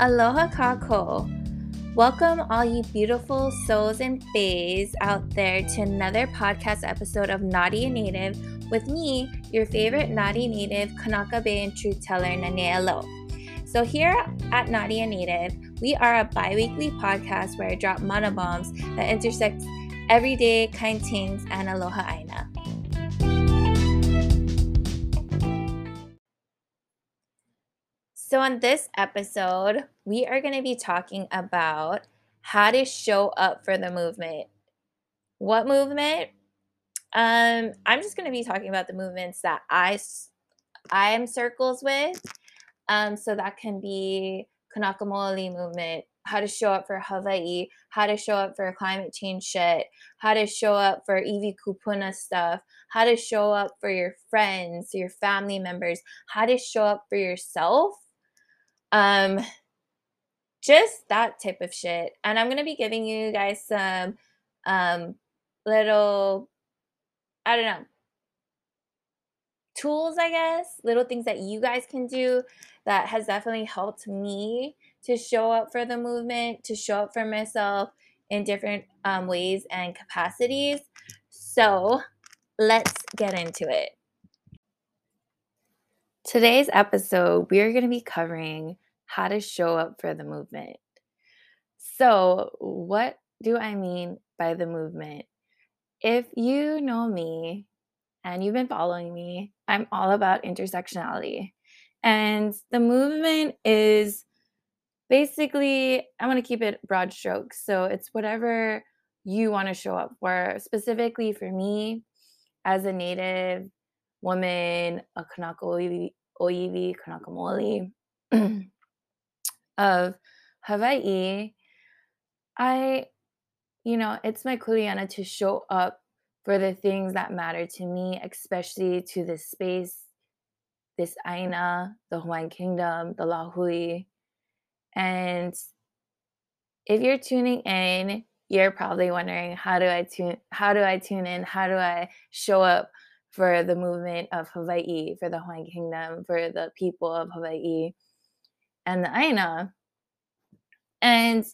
Aloha kakou. Welcome, all you beautiful souls and fays out there, to another podcast episode of Naughty and Native with me, your favorite Naughty Native Kanaka bae and truth teller, Nanea Lo. So, here at Naughty and Native, we are a bi weekly podcast where I drop mana bombs that intersect everyday kind things and aloha aina. So, on this episode, we are going to be talking about how to show up for the movement. What movement? Um, I'm just going to be talking about the movements that I I am circles with. Um, so that can be Kanaka Maoli movement, how to show up for Hawaii, how to show up for climate change shit, how to show up for Iwi Kupuna stuff, how to show up for your friends, your family members, how to show up for yourself um, just that type of shit. And I'm gonna be giving you guys some um little I don't know tools, I guess, little things that you guys can do that has definitely helped me to show up for the movement, to show up for myself in different um, ways and capacities. So let's get into it. Today's episode, we are going to be covering how to show up for the movement. So, what do I mean by the movement? If you know me and you've been following me, I'm all about intersectionality. And the movement is basically, I want to keep it broad strokes. So, it's whatever you want to show up for. Specifically for me, as a Native woman, a Kanaka Oiwi, Kanaka Maoli, of Hawaii, I, you know, it's my kuleana to show up for the things that matter to me, especially to this space, this Aina, the Hawaiian Kingdom, the Lahui. And if you're tuning in, you're probably wondering how do I tune how do I tune in? How do I show up for the movement of Hawaii, for the Hawaiian Kingdom, for the people of Hawaii? And the Aina. And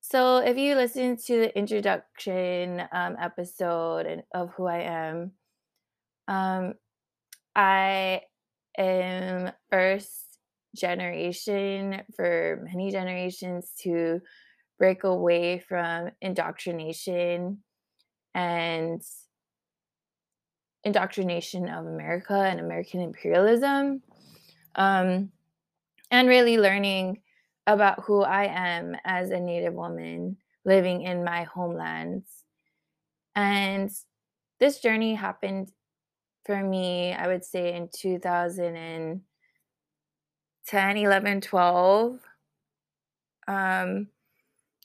so, if you listen to the introduction um, episode of who I am, um, I am first generation for many generations to break away from indoctrination and indoctrination of America and American imperialism. Um, and really learning about who I am as a Native woman living in my homelands. And this journey happened for me, I would say, in 2010, 11, 12. Um,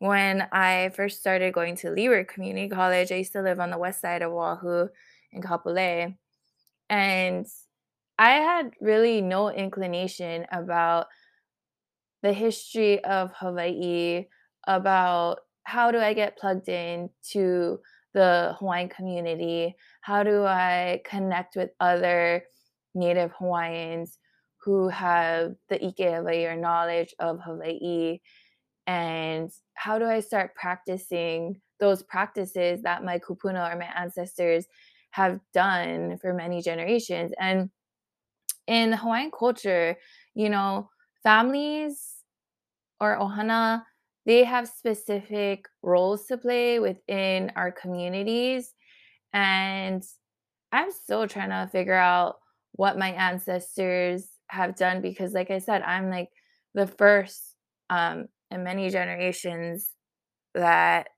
when I first started going to Leeward Community College, I used to live on the west side of Oahu in Kapolei. And I had really no inclination about the history of Hawaii, about how do I get plugged in to the Hawaiian community? How do I connect with other Native Hawaiians who have the Ike Hawaii or knowledge of Hawaii? And how do I start practicing those practices that my kupuna or my ancestors have done for many generations? And in Hawaiian culture, you know, families or ohana, they have specific roles to play within our communities. And I'm still trying to figure out what my ancestors have done because, like I said, I'm like the first um, in many generations that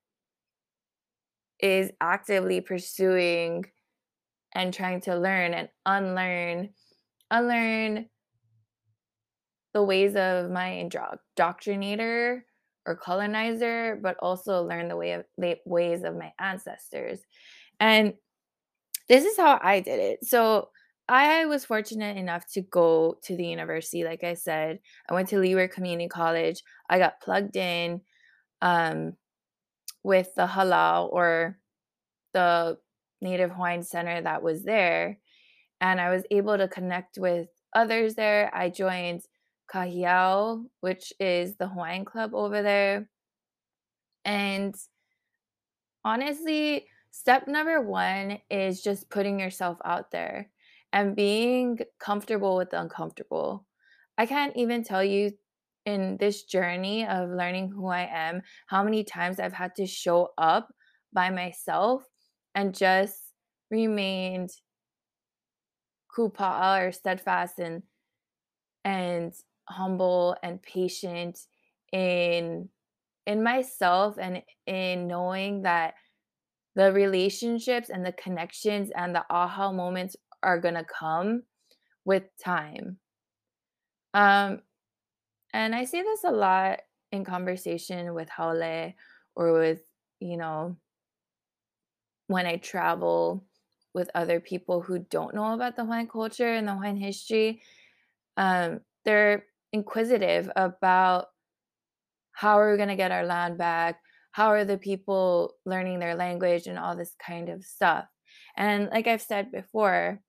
is actively pursuing and trying to learn and unlearn unlearn the ways of my indoctrinator or colonizer but also learn the way of the ways of my ancestors. And this is how i did it. So i was fortunate enough to go to the university like i said. I went to leeward community college. I got plugged in um, with the halau or the native hawaiian center that was there and I was able to connect with others there. I joined Kahiao, which is the Hawaiian club over there. And honestly, step number 1 is just putting yourself out there and being comfortable with the uncomfortable. I can't even tell you in this journey of learning who I am, how many times I've had to show up by myself and just remained kupa'a or steadfast and and humble and patient in in myself and in knowing that the relationships and the connections and the aha moments are gonna come with time. Um, and I see this a lot in conversation with Haole or with, you know when I travel with other people who don't know about the Hawaiian culture and the Hawaiian history, um, they're inquisitive about how are we gonna get our land back? How are the people learning their language and all this kind of stuff? And like I've said before,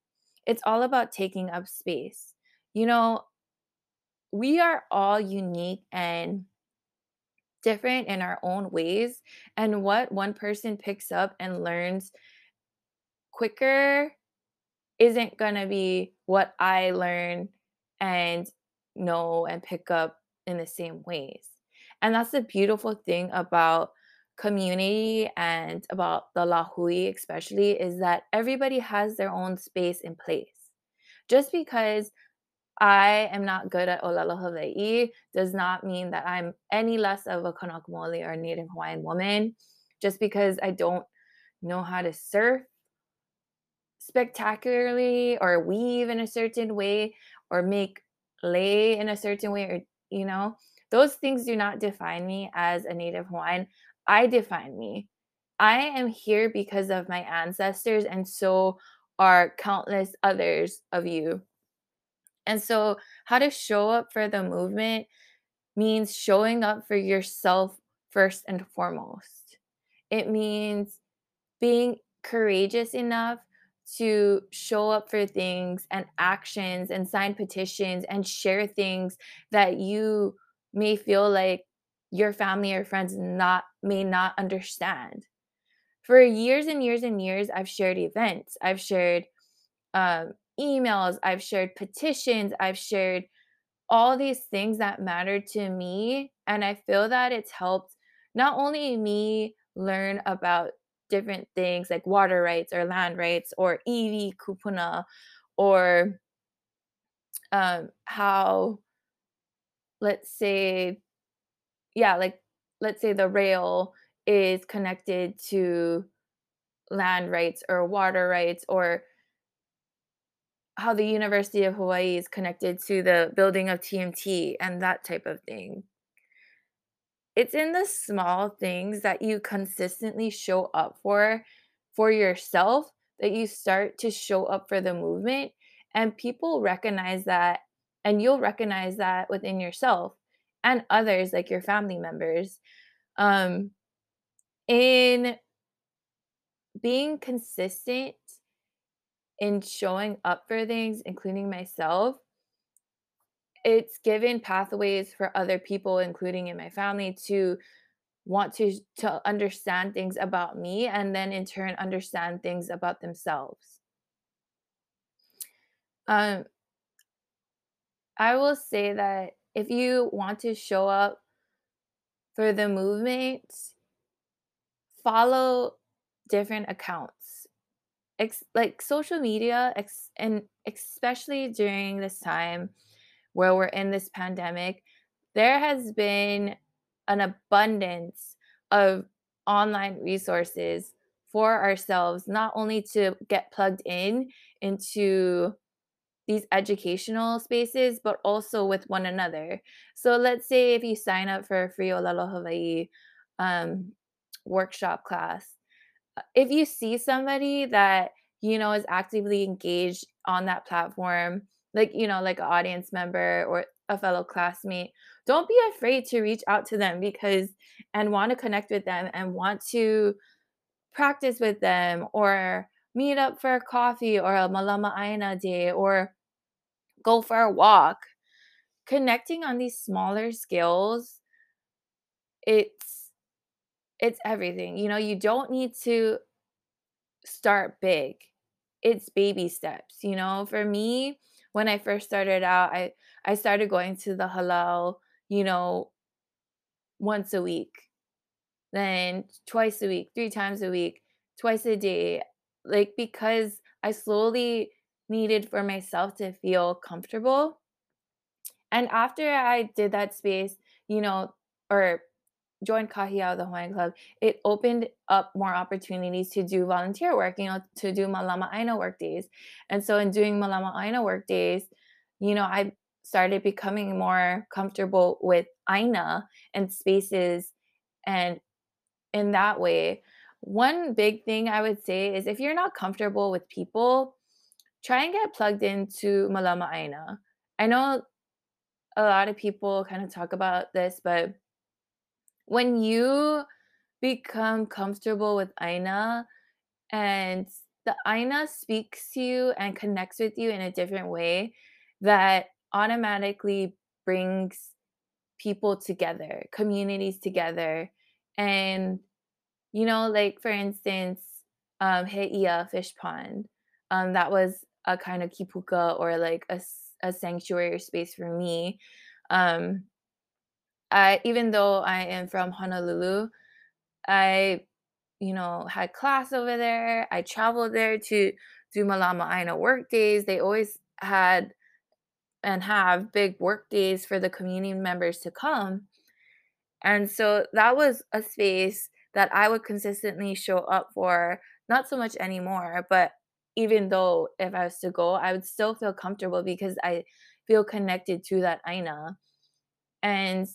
it's all about taking up space. You know, we are all unique and different in our own ways, and what one person picks up and learns quicker isn't gonna be what I learn and know and pick up in the same ways. And that's the beautiful thing about community and about the Lāhui especially is that everybody has their own space and place. Just because I am not good at ʻōlelo Hawaiʻi does not mean that I'm any less of a Kanaka Maoli or Native Hawaiian woman. Just because I don't know how to surf spectacularly or weave in a certain way or make lei in a certain way or you know, those things do not define me as a Native Hawaiian. I define me. I am here because of my ancestors, and so are countless others of you. And so, how to show up for the movement means showing up for yourself first and foremost. It means being courageous enough to show up for things and actions and sign petitions and share things that you may feel like your family or friends not may not understand. For years and years and years, I've shared events, I've shared um, emails, I've shared petitions, I've shared all these things that matter to me. And I feel that it's helped not only me learn about different things like water rights or land rights or iwi kupuna or um, how, let's say, yeah, like let's say the rail is connected to land rights or water rights or how the University of Hawaii is connected to the building of TMT and that type of thing. It's in the small things that you consistently show up for, for yourself, that you start to show up for the movement, and people recognize that, and you'll recognize that within yourself and others, like your family members. Um, in being consistent in showing up for things, including myself, it's given pathways for other people, including in my family, to want to to understand things about me and then in turn understand things about themselves. Um, I will say that if you want to show up for the movement, follow different accounts. Ex- like social media, ex- and especially during this time where we're in this pandemic, there has been an abundance of online resources for ourselves, not only to get plugged in into these educational spaces, but also with one another. So let's say if you sign up for a free ʻōlelo Hawaii um, workshop class, uh, if you see somebody that you know is actively engaged on that platform, like you know, like an audience member or a fellow classmate, don't be afraid to reach out to them because and want to connect with them and want to practice with them or meet up for a coffee or a malama aina day or go for a walk connecting on these smaller scales it's it's everything. You know, you don't need to start big. It's baby steps, you know? For me, when I first started out, I I started going to the halau, you know, once a week, then twice a week, 3 times a week, twice a day, like, because I slowly needed for myself to feel comfortable. And after I did that space, you know, or joined Kahiao, the Hawaiian Club, it opened up more opportunities to do volunteer work, you know, to do Malama Aina work days. And so in doing Malama Aina work days, you know, I started becoming more comfortable with Aina and spaces and in that way. One big thing I would say is if you're not comfortable with people, try and get plugged into Malama Aina. I know a lot of people kind of talk about this, but when you become comfortable with Aina and the Aina speaks to you and connects with you in a different way that automatically brings people together, communities together. And, you know, like for instance, um, He'eia Fish Pond, um, that was a kind of kipuka or like a sanctuary space for me. Um, I even though I am from Honolulu, I, you know, had class over there. I traveled there to do Malama Aina work days. They always had and have big work days for the community members to come. And so that was a space that I would consistently show up for, not so much anymore, but even though if I was to go, I would still feel comfortable because I feel connected to that Aina. And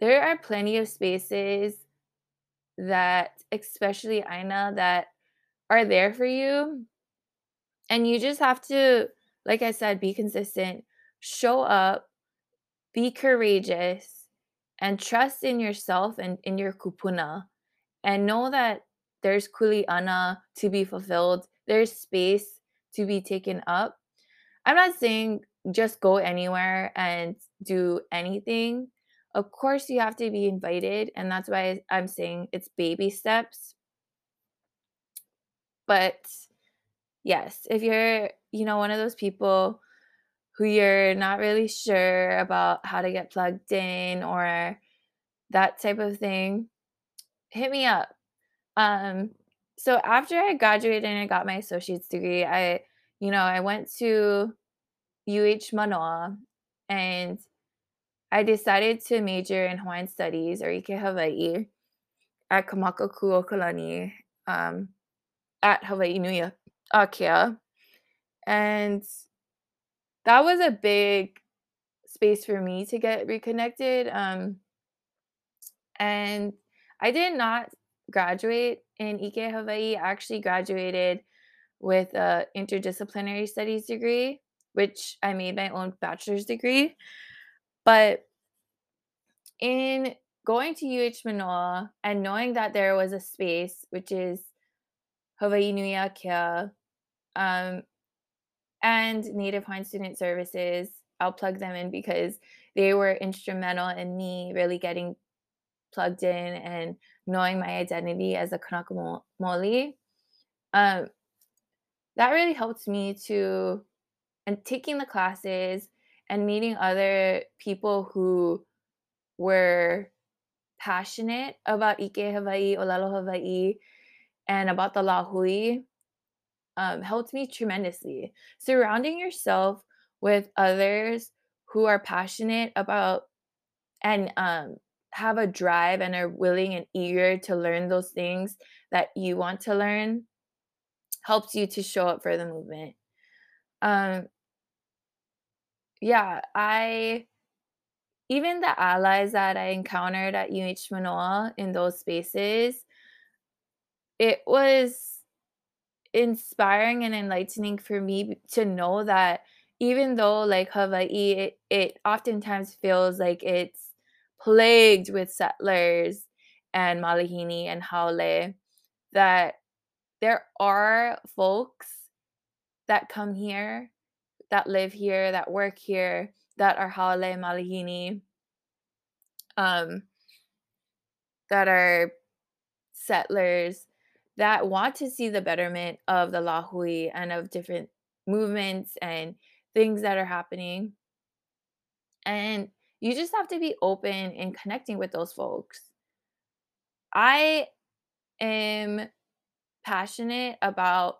there are plenty of spaces that, especially Aina, that are there for you. And you just have to, like I said, be consistent, show up, be courageous, and trust in yourself and in your kupuna. And know that there's kuleana to be fulfilled, there's space to be taken up. I'm not saying just go anywhere and do anything. Of course, you have to be invited, and that's why I'm saying it's baby steps. But yes, if you're, you know, one of those people who you're not really sure about how to get plugged in or that type of thing, hit me up. Um, so after I graduated and I got my associate's degree, I, you know, I went to UH Manoa and I decided to major in Hawaiian Studies or Ike Hawaii at Kamakakuokalani um, at Hawaii Nui Akea. And that was a big space for me to get reconnected. Um, and I did not graduate in Ike Hawaii. I actually graduated with a interdisciplinary studies degree, which I made my own bachelor's degree. But in going to UH Manoa and knowing that there was a space, which is Hawaii Nui um, and Native Hawaiian Student Services, I'll plug them in because they were instrumental in me really getting plugged in and knowing my identity as a Kanaka Maoli. Um, that really helped me to, and taking the classes and meeting other people who were passionate about Ike Hawaii, Olelo Hawaii, and about the Lahui um, helped me tremendously. Surrounding yourself with others who are passionate about and um, have a drive and are willing and eager to learn those things that you want to learn helps you to show up for the movement. Um, yeah, I even the allies that I encountered at UH Manoa in those spaces, it was inspiring and enlightening for me to know that even though like Hawaii, it, it oftentimes feels like it's plagued with settlers and malihini and haole, that there are folks that come here that live here, that work here, that are Haole Malihini, um, that are settlers that want to see the betterment of the Lahui and of different movements and things that are happening. And you just have to be open in connecting with those folks. I am passionate about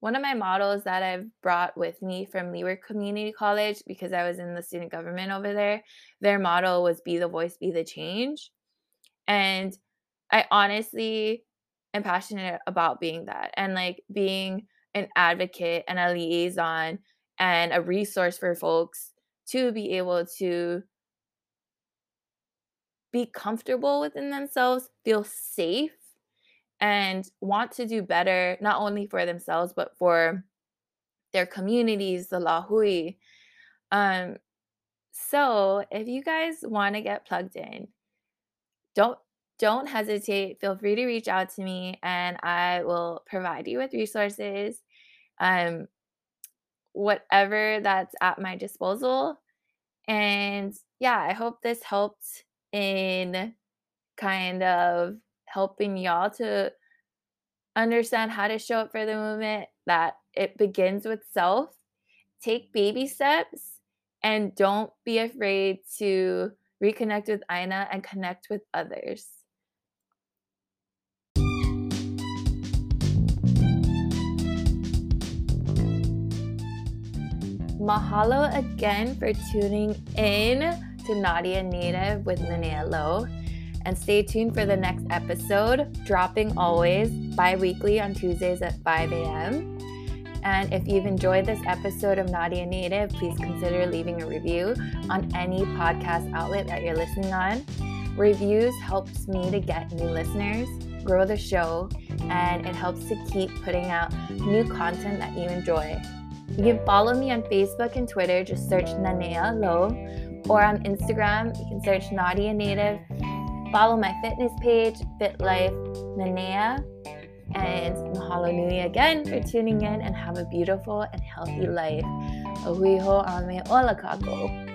one of my models that I've brought with me from Leeward Community College because I was in the student government over there. Their motto was be the voice, be the change. And I honestly am passionate about being that and like being an advocate and a liaison and a resource for folks to be able to be comfortable within themselves, feel safe, and want to do better, not only for themselves, but for their communities, the Lahui. Um, so if you guys want to get plugged in, don't don't hesitate. Feel free to reach out to me and I will provide you with resources. Um, whatever that's at my disposal. And yeah, I hope this helped in kind of helping y'all to understand how to show up for the movement, that it begins with self. Take baby steps and don't be afraid to reconnect with Aina and connect with others. Mahalo again for tuning in to Naughty and Native with Nanea Lo. And stay tuned for the next episode, dropping always bi weekly on Tuesdays at 5 a.m. And if you've enjoyed this episode of Naughty and Native, please consider leaving a review on any podcast outlet that you're listening on. Reviews helps me to get new listeners, grow the show, and it helps to keep putting out new content that you enjoy. You can follow me on Facebook and Twitter, just search Nanea Lo, or on Instagram, you can search Naughty and Native. Follow my fitness page, Fit Life Nanea. And mahalo nui again for tuning in and have a beautiful and healthy life. Ahuiho ame olakako.